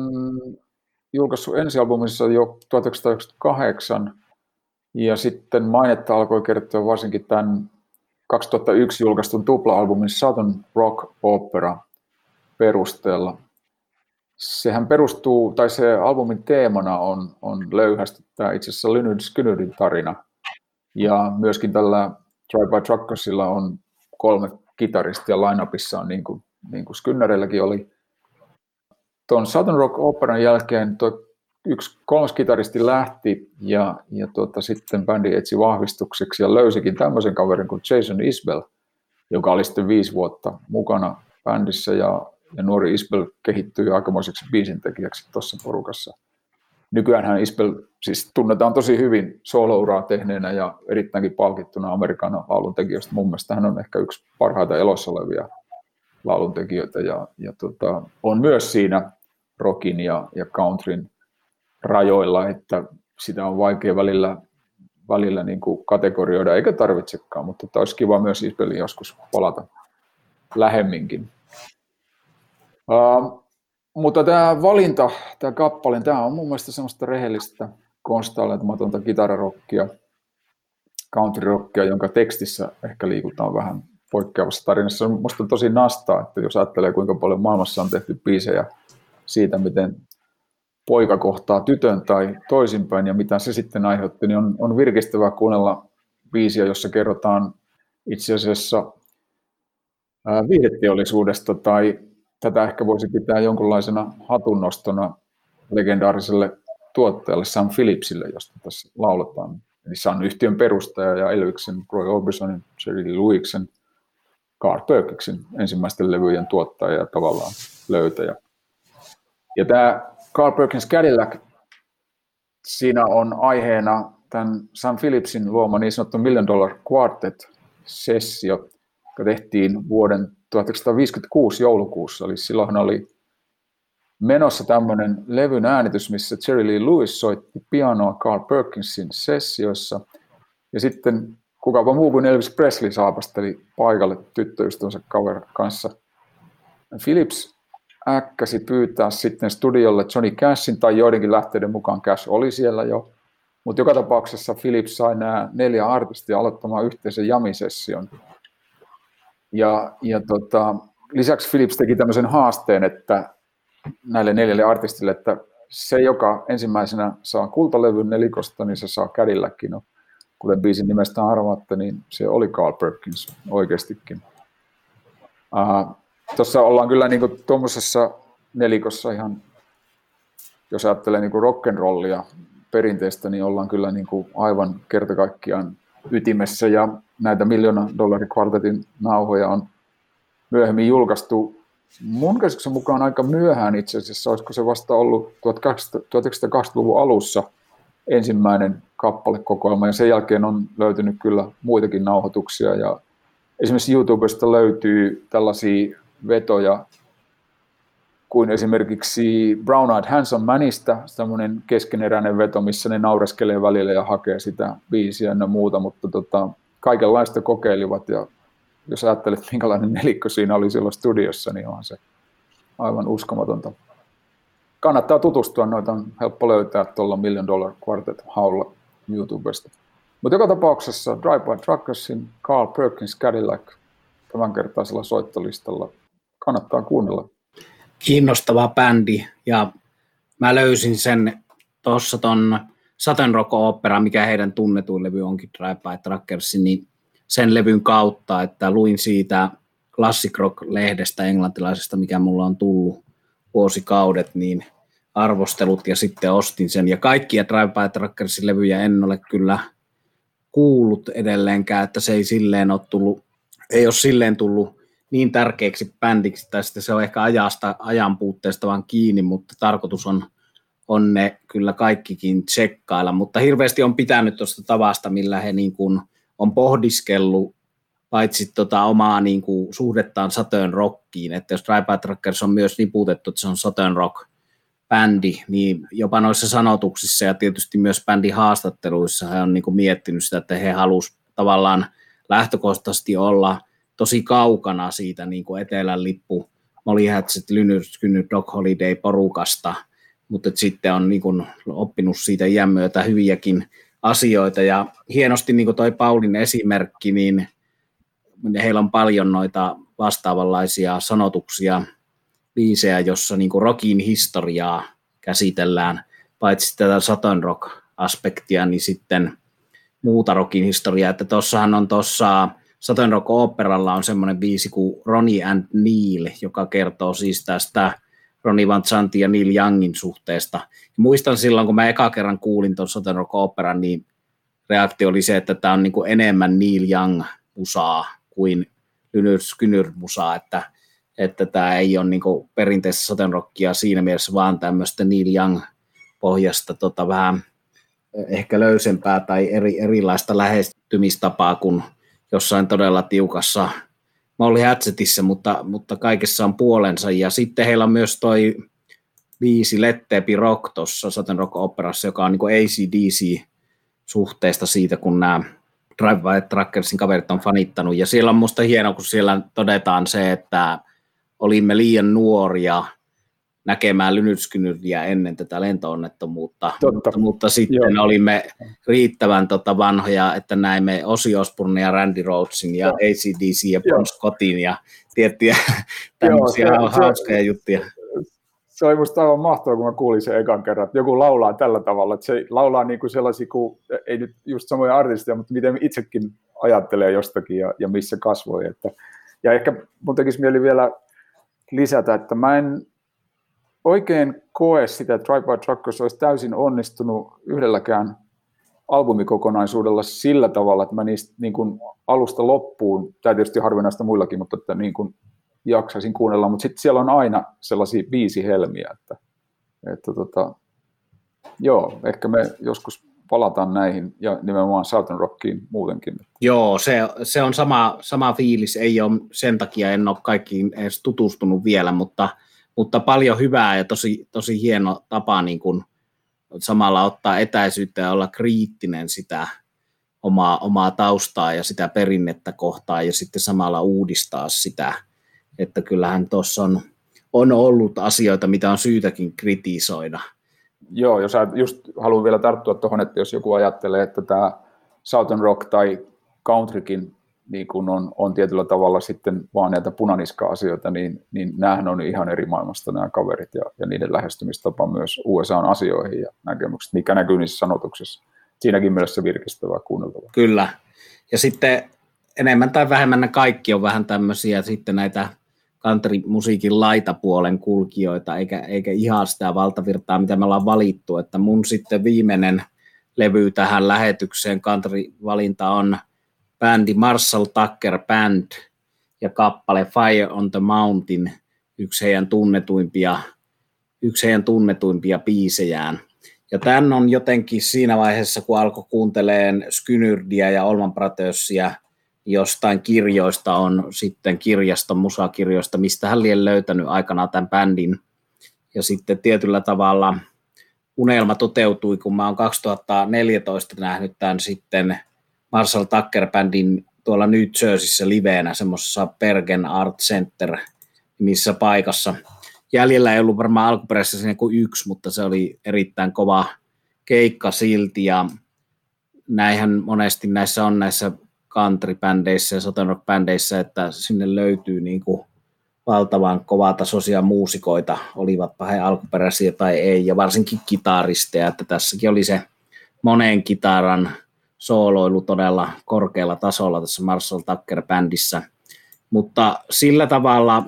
julkaissut ensialbumissa jo 1998 ja sitten mainetta alkoi kertoa varsinkin tämän 2001 julkaistun tupla-albumin Southern Rock Opera perusteella. Sehän perustuu, tai se albumin teemana on, on löyhästi tämä itse asiassa Lynyrd Skynyrdin tarina. Ja myöskin tällä Drive by Truckersilla on kolme kitaristia lineupissa niin kuin, niin kuin Skynnerilläkin oli tuon Southern Rock Operan jälkeen tuo yksi kolmas kitaristi lähti ja, ja tuota, sitten bändi etsi vahvistukseksi ja löysikin tämmöisen kaverin kuin Jason Isbell, joka oli sitten viisi vuotta mukana bändissä ja, ja nuori Isbell kehittyi aikamoiseksi biisintekijäksi tuossa porukassa. Nykyään hän Isbell siis tunnetaan tosi hyvin soolouraa tehneenä ja erittäinkin palkittuna Amerikan lauluntekijöistä. Mun mielestä hän on ehkä yksi parhaita elossa olevia lauluntekijöitä ja, ja tota, on myös siinä rockin ja, ja countryn rajoilla, että sitä on vaikea välillä, välillä niin kuin kategorioida, eikä tarvitsekaan, mutta että olisi kiva myös Isbelin joskus palata lähemminkin. Uh, mutta tämä valinta, tämä kappale, tämä on mun mielestä semmoista rehellistä, konstaalematonta kitararokkia, countryrockia, jonka tekstissä ehkä liikutaan vähän poikkeavassa tarinassa. Se on tosi nastaa, että jos ajattelee kuinka paljon maailmassa on tehty biisejä siitä, miten poika kohtaa tytön tai toisinpäin ja mitä se sitten aiheutti, niin on, on virkistävää kuunnella biisiä, jossa kerrotaan itse asiassa viihdeteollisuudesta tai tätä ehkä voisi pitää jonkunlaisena hatunnostona legendaariselle tuottajalle Sam Phillipsille, josta tässä lauletaan. Eli on yhtiön perustaja ja Elviksen, Roy Orbison, Jerry Lewiksen, Carl Perkiksin ensimmäisten levyjen tuottaja ja tavallaan löytäjä. Ja tämä Carl Perkins Cadillac, siinä on aiheena tämän Sam Phillipsin luoma niin sanottu Million Dollar Quartet-sessio, joka tehtiin vuoden 1956 joulukuussa. Eli silloin oli menossa tämmöinen levyn äänitys, missä Jerry Lee Lewis soitti pianoa Carl Perkinsin sessioissa. Ja sitten kukapa muu kuin Elvis Presley saapasteli paikalle tyttöystävänsä kaverin kanssa. Philips äkkäsi pyytää sitten studiolle Johnny Cashin tai joidenkin lähteiden mukaan Cash oli siellä jo. Mutta joka tapauksessa Philips sai nämä neljä artistia aloittamaan yhteisen jamisession. Ja, ja tota, lisäksi Philips teki tämmöisen haasteen, että näille neljälle artistille, että se, joka ensimmäisenä saa kultalevyn nelikosta, niin se saa kädilläkin. No, kuten biisin nimestä arvaatte, niin se oli Carl Perkins oikeastikin. Uh, Tuossa ollaan kyllä niin tuommoisessa nelikossa ihan, jos ajattelee niin rock'n'rollia perinteistä, niin ollaan kyllä niin aivan kertakaikkiaan ytimessä ja näitä miljoona dollarin kvartetin nauhoja on myöhemmin julkaistu. Mun käsityksen mukaan aika myöhään itse asiassa, olisiko se vasta ollut 1920-luvun alussa ensimmäinen kappalekokoelma, ja sen jälkeen on löytynyt kyllä muitakin nauhoituksia, ja esimerkiksi YouTubesta löytyy tällaisia vetoja kuin esimerkiksi Brown Eyed Handsome Manista, tämmöinen keskeneräinen veto, missä ne naureskelee välillä ja hakee sitä biisiä ja muuta, mutta tota, kaikenlaista kokeilivat ja jos ajattelet, minkälainen nelikko siinä oli silloin studiossa, niin on se aivan uskomatonta. Kannattaa tutustua, noita on helppo löytää tuolla Million Dollar Quartet haulla YouTubesta. Mutta joka tapauksessa Drive by Truckersin Carl Perkins Cadillac tämänkertaisella soittolistalla kannattaa kuunnella. Kiinnostava bändi ja mä löysin sen tuossa ton Saturn Rock Opera, mikä heidän tunnetuin levy onkin Drive by Truckersin, niin sen levyn kautta, että luin siitä Classic Rock-lehdestä englantilaisesta, mikä mulla on tullut vuosikaudet, niin arvostelut ja sitten ostin sen. Ja kaikkia Drive by Truckersin levyjä en ole kyllä kuullut edelleenkään, että se ei silleen ole tullut, ei ole silleen tullut niin tärkeäksi bändiksi, tai sitten se on ehkä ajasta, ajan puutteesta vaan kiinni, mutta tarkoitus on, on ne kyllä kaikkikin tsekkailla, mutta hirveästi on pitänyt tuosta tavasta, millä he niin kuin on pohdiskellut paitsi tota omaa niin kuin, suhdettaan Saturn Rockiin, että jos Drive Trackers on myös niputettu, että se on Saturn Rock bändi, niin jopa noissa sanotuksissa ja tietysti myös bändin haastatteluissa he on niin kuin miettinyt sitä, että he halusivat tavallaan lähtökohtaisesti olla tosi kaukana siitä niin kuin etelän lippu Molly Hatchet, Lynyrd Dog Holiday porukasta, mutta sitten on niin kuin oppinut siitä iän myötä hyviäkin asioita. Ja hienosti niin kuin toi Paulin esimerkki, niin heillä on paljon noita vastaavanlaisia sanotuksia, biisejä, jossa niin kuin rockin historiaa käsitellään, paitsi tätä Saturn Rock-aspektia, niin sitten muuta rockin historiaa. Että tuossahan on tuossa Saturn Rock Operalla on semmoinen biisi kuin Ronnie and Neil, joka kertoo siis tästä Ronnie Van Zantin ja Neil Youngin suhteesta. Ja muistan silloin, kun mä eka kerran kuulin tuon Southern Rock Operan, niin reaktio oli se, että tämä on niin kuin enemmän Neil Young-musaa kuin Lynyrd Skynyrd-musaa, että, että tämä ei ole niin perinteistä Southern Rockia siinä mielessä, vaan tämmöistä Neil Young-pohjasta tota, vähän ehkä löysempää tai eri, erilaista lähestymistapaa kuin jossain todella tiukassa Molly Hatchetissä, mutta, mutta kaikessa on puolensa. Ja sitten heillä on myös toi biisi Letteepi Rock tuossa Saturn Rock Operassa, joka on niin ACDC suhteesta siitä, kun nämä Drive by Trackersin kaverit on fanittanut. Ja siellä on musta hienoa, kun siellä todetaan se, että olimme liian nuoria – näkemään lynytskynyrdiä ennen tätä lentoonnettomuutta, mutta, mutta sitten Joo. olimme riittävän tota vanhoja, että näimme Osi Osbourne ja Randy Rhodesin ja Joo. ACDC ja Bon Scottin ja tiettyjä tämmöisiä Joo, se, hauskoja se, juttuja. Se oli musta aivan mahtavaa, kun mä kuulin sen ekan kerran, että joku laulaa tällä tavalla, että se laulaa niin kuin sellaisia kuin, ei nyt just samoja artisteja, mutta miten itsekin ajattelee jostakin ja, ja missä kasvoi. Että, ja ehkä mun tekisi mieli vielä lisätä, että mä en oikein koe sitä, että Drive by Truckers olisi täysin onnistunut yhdelläkään albumikokonaisuudella sillä tavalla, että mä niistä niin kuin alusta loppuun, tämä tietysti harvinaista muillakin, mutta että niin kuin jaksaisin kuunnella, mutta sitten siellä on aina sellaisia viisi helmiä, että, että tota, joo, ehkä me joskus palataan näihin ja nimenomaan Southern Rockiin muutenkin. Joo, se, se on sama, sama fiilis, ei ole sen takia, en ole kaikkiin edes tutustunut vielä, mutta mutta paljon hyvää ja tosi, tosi hieno tapa niin kuin samalla ottaa etäisyyttä ja olla kriittinen sitä omaa, omaa taustaa ja sitä perinnettä kohtaan ja sitten samalla uudistaa sitä, että kyllähän tuossa on, on ollut asioita, mitä on syytäkin kritisoida. Joo, jos just haluan vielä tarttua tuohon, että jos joku ajattelee, että tämä Southern Rock tai countrykin niin kun on, on tietyllä tavalla sitten vaan näitä punaniska-asioita, niin, niin näähän on ihan eri maailmasta nämä kaverit ja, ja niiden lähestymistapa myös USA-asioihin ja näkemykset, mikä näkyy niissä sanotuksissa. Siinäkin mielessä virkistävää kuunneltavaa. Kyllä. Ja sitten enemmän tai vähemmän ne kaikki on vähän tämmöisiä sitten näitä country-musiikin laitapuolen kulkijoita, eikä, eikä ihan sitä valtavirtaa, mitä me ollaan valittu. Että mun sitten viimeinen levy tähän lähetykseen country-valinta on – bändi Marshall Tucker Band ja kappale Fire on the Mountain, yksi heidän tunnetuimpia, yksi heidän tunnetuimpia biisejään. Ja tämän on jotenkin siinä vaiheessa, kun alkoi kuunteleen Skynyrdia ja Olman Pratörsia, jostain kirjoista on sitten kirjaston, musakirjoista, mistä hän oli löytänyt aikanaan tämän bändin. Ja sitten tietyllä tavalla unelma toteutui, kun mä oon 2014 nähnyt tämän sitten Marshall Tucker-bändin tuolla New Jerseyssä liveenä semmoisessa Bergen Art Center missä paikassa. Jäljellä ei ollut varmaan alkuperäisessä siinä kuin yksi, mutta se oli erittäin kova keikka silti ja näinhän monesti näissä on näissä country-bändeissä ja southern rock-bändeissä, että sinne löytyy niin kuin valtavan kovatasoisia muusikoita, olivatpa he alkuperäisiä tai ei, ja varsinkin kitaristeja, että tässäkin oli se monen kitaran sooloilu todella korkealla tasolla tässä Marshall Tucker-bändissä. Mutta sillä tavalla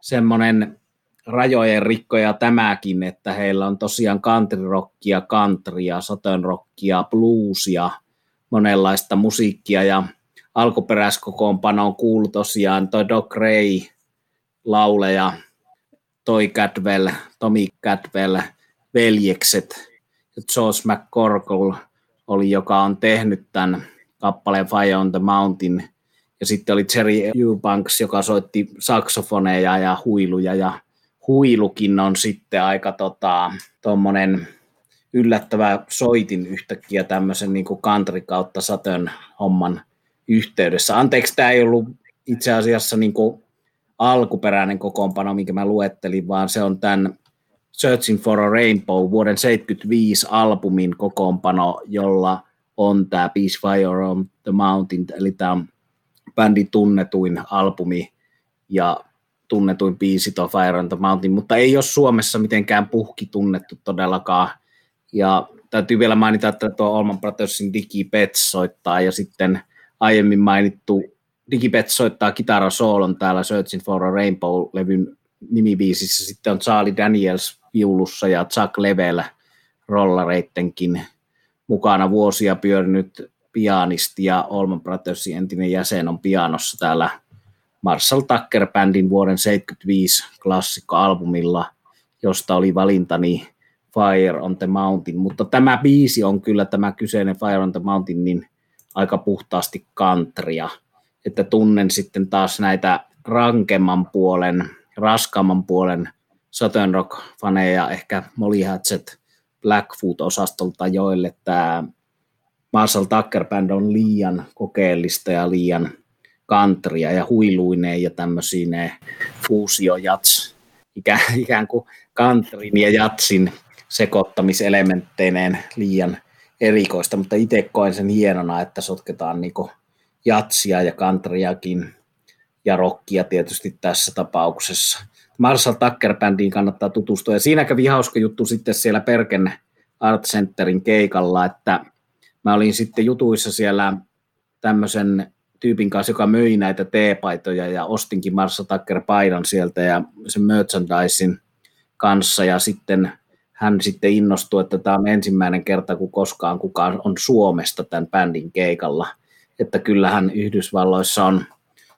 semmoinen rajojen rikkoja tämäkin, että heillä on tosiaan country rockia, countrya, southern rockia, bluesia, monenlaista musiikkia ja alkuperäiskokoonpanoon kuuluu tosiaan toi Doc Ray lauleja, toi Cadwell, Tommy Cadwell, veljekset, George McCorkle, oli, joka on tehnyt tämän kappaleen Fire on the Mountain. Ja sitten oli Jerry Eubanks, joka soitti saksofoneja ja huiluja. Ja huilukin on sitten aika tota, tommonen yllättävä soitin yhtäkkiä tämmöisen niin kuin country kautta satön homman yhteydessä. Anteeksi, tämä ei ollut itse asiassa niin kuin alkuperäinen kokoonpano, minkä mä luettelin, vaan se on tämän Searching for a Rainbow, vuoden 75 albumin kokoonpano, jolla on tämä Peace Fire on the Mountain, eli tämä on bändin tunnetuin albumi ja tunnetuin biisi tuo Fire on the Mountain, mutta ei ole Suomessa mitenkään puhki tunnettu todellakaan. Ja täytyy vielä mainita, että tuo Olman Brothersin Pets soittaa ja sitten aiemmin mainittu Digi Pets soittaa kitarasoolon täällä Searching for a Rainbow-levyn nimibiisissä. Sitten on Charlie Daniels viulussa ja Chuck Level rollareittenkin mukana. Vuosia pyörinyt pianisti ja Olman Brothersin entinen jäsen on pianossa täällä Marshall Tucker Bandin vuoden 75 klassikkoalbumilla, josta oli valintani Fire on the Mountain, mutta tämä biisi on kyllä tämä kyseinen Fire on the Mountain niin aika puhtaasti countrya, että tunnen sitten taas näitä rankemman puolen, raskaamman puolen Southern Rock-faneja, ehkä Molly Hatchet Blackfoot-osastolta, joille tämä Marshall Tucker Band on liian kokeellista ja liian countrya ja huiluineen ja tämmöisiin fuusiojats, ikään, ikään kuin countryn ja jatsin sekoittamiselementteineen liian erikoista, mutta itse koen sen hienona, että sotketaan niinku jatsia ja countryakin ja rockia tietysti tässä tapauksessa. Marshall Tucker-bändiin kannattaa tutustua. Ja siinä kävi hauska juttu sitten siellä Perken Art Centerin keikalla, että mä olin sitten jutuissa siellä tämmöisen tyypin kanssa, joka möi näitä teepaitoja ja ostinkin Marshall Tucker-paidan sieltä ja sen merchandisin kanssa ja sitten hän sitten innostui, että tämä on ensimmäinen kerta, kun koskaan kukaan on Suomesta tämän bändin keikalla. Että kyllähän Yhdysvalloissa on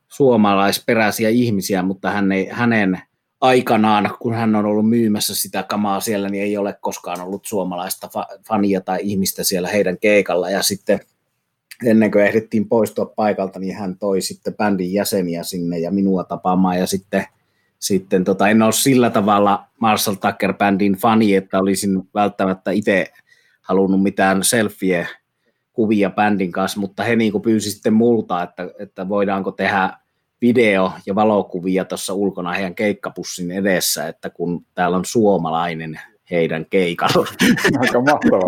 suomalaisperäisiä ihmisiä, mutta hän ei, hänen aikanaan, kun hän on ollut myymässä sitä kamaa siellä, niin ei ole koskaan ollut suomalaista fa- fania tai ihmistä siellä heidän keikalla. Ja sitten ennen kuin ehdittiin poistua paikalta, niin hän toi sitten bändin jäseniä sinne ja minua tapaamaan. Ja sitten sitten tota, en ole sillä tavalla Marshall Tucker Bandin fani, että olisin välttämättä itse halunnut mitään selfie kuvia bändin kanssa, mutta he niin pyysi sitten multa, että, että voidaanko tehdä video- ja valokuvia tuossa ulkona heidän keikkapussin edessä, että kun täällä on suomalainen heidän keikalla. Aika mahtavaa.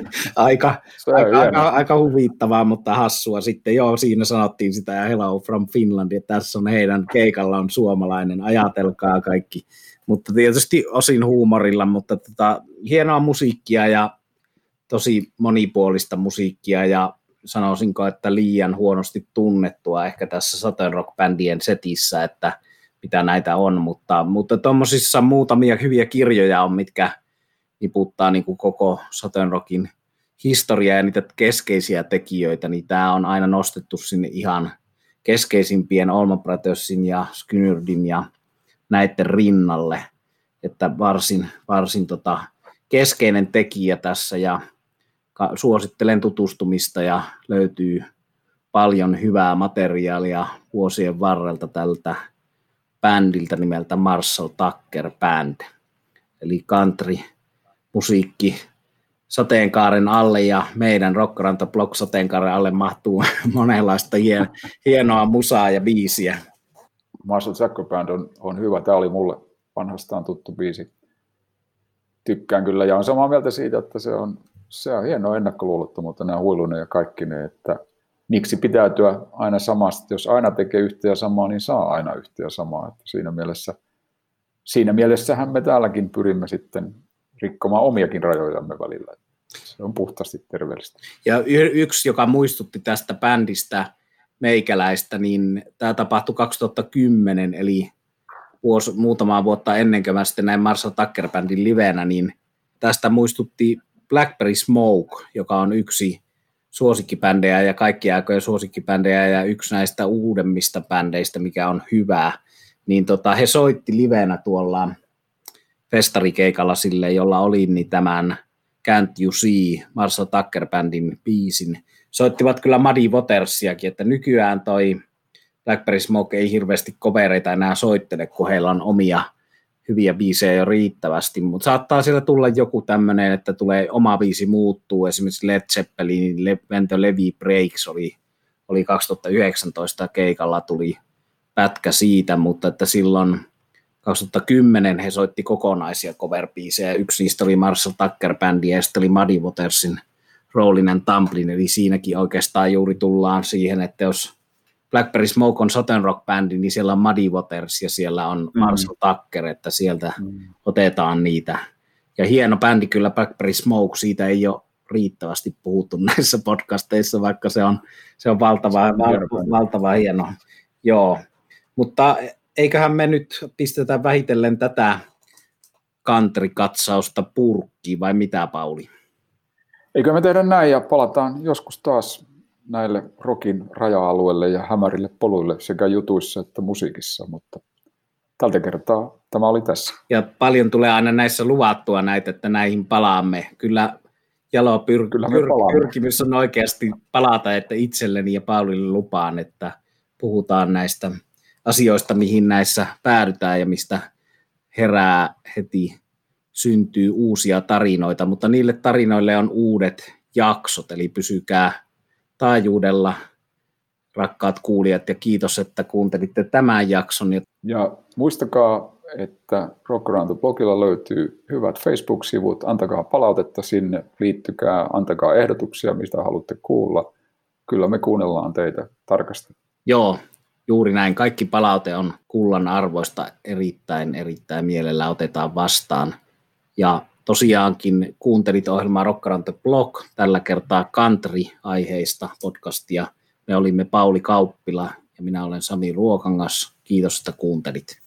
aika, aika, aika, aika, huvittavaa, mutta hassua. Sitten joo, siinä sanottiin sitä ja Hello from Finland, että tässä on heidän keikalla on suomalainen, ajatelkaa kaikki. Mutta tietysti osin huumorilla, mutta tota, hienoa musiikkia ja tosi monipuolista musiikkia ja sanoisinko, että liian huonosti tunnettua ehkä tässä Southern Rock-bändien setissä, että mitä näitä on, mutta, mutta tuommoisissa muutamia hyviä kirjoja on, mitkä niputtaa niin kuin koko Southern Rockin historiaa ja niitä keskeisiä tekijöitä, niin tämä on aina nostettu sinne ihan keskeisimpien Brothersin ja Skynyrdin ja näiden rinnalle, että varsin, varsin tota keskeinen tekijä tässä ja suosittelen tutustumista ja löytyy paljon hyvää materiaalia vuosien varrelta tältä bändiltä nimeltä Marshall Tucker Band. Eli country musiikki sateenkaaren alle ja meidän Rockranta Block sateenkaaren alle mahtuu monenlaista hien, hienoa musaa ja biisiä. Marshall Tucker Band on, on hyvä. Tämä oli mulle vanhastaan tuttu biisi. Tykkään kyllä ja on samaa mieltä siitä, että se on, se on hienoa ennakkoluulottomuutta, nämä huilunen ja kaikki ne, että miksi pitäytyä aina samasta. Jos aina tekee yhtä ja samaa, niin saa aina yhtä ja samaa. Että siinä, mielessä, siinä mielessähän me täälläkin pyrimme sitten rikkomaan omiakin rajojamme välillä. Se on puhtaasti terveellistä. Ja y- yksi, joka muistutti tästä bändistä meikäläistä, niin tämä tapahtui 2010, eli vuosi, muutamaa vuotta ennen kuin mä sitten näin Marshall Tucker Bandin livenä, niin tästä muistutti Blackberry Smoke, joka on yksi suosikkibändejä ja kaikki aikojen suosikkibändejä ja yksi näistä uudemmista bändeistä, mikä on hyvää, niin tota, he soitti livenä tuolla festarikeikalla sille, jolla oli niin tämän Can't You See, Marshall Tucker Bandin biisin. Soittivat kyllä Muddy Watersiakin, että nykyään toi Blackberry Smoke ei hirveästi kovereita enää soittele, kun heillä on omia hyviä biisejä jo riittävästi, mutta saattaa siellä tulla joku tämmöinen, että tulee oma biisi muuttuu, esimerkiksi Led Zeppelin Le- Levi Breaks oli, oli 2019 keikalla, tuli pätkä siitä, mutta että silloin 2010 he soitti kokonaisia cover Yksi niistä oli Marshall Tucker Bandi ja sitten oli Muddy Watersin Rollin and Tumblin, eli siinäkin oikeastaan juuri tullaan siihen, että jos Blackberry Smoke on Southern Rock bändi, niin siellä on Muddy Waters ja siellä on mm. Marshall Tucker, että sieltä mm. otetaan niitä. Ja hieno bändi kyllä Blackberry Smoke, siitä ei ole riittävästi puhuttu näissä podcasteissa, vaikka se on, se on valtava, val, valtava hieno. Joo, mutta eiköhän me nyt pistetä vähitellen tätä kantrikatsausta purkkiin, vai mitä Pauli? Eikö me tehdä näin ja palataan joskus taas näille rokin raja-alueille ja hämärille poluille sekä jutuissa että musiikissa, mutta tältä kertaa tämä oli tässä. Ja paljon tulee aina näissä luvattua näitä, että näihin palaamme. Kyllä Jalo pyr- Kyllä pyr- pyrkimys on oikeasti palata, että itselleni ja Paulille lupaan, että puhutaan näistä asioista, mihin näissä päädytään ja mistä herää heti syntyy uusia tarinoita, mutta niille tarinoille on uudet jaksot, eli pysykää taajuudella, rakkaat kuulijat, ja kiitos, että kuuntelitte tämän jakson. Ja muistakaa, että Rock Around the blogilla löytyy hyvät Facebook-sivut, antakaa palautetta sinne, liittykää, antakaa ehdotuksia, mistä haluatte kuulla. Kyllä me kuunnellaan teitä tarkasti. Joo, juuri näin. Kaikki palaute on kullan arvoista erittäin, erittäin mielellä otetaan vastaan. Ja tosiaankin kuuntelit ohjelmaa Rockarante Blog, tällä kertaa country-aiheista podcastia. Me olimme Pauli Kauppila ja minä olen Sami Ruokangas. Kiitos, että kuuntelit.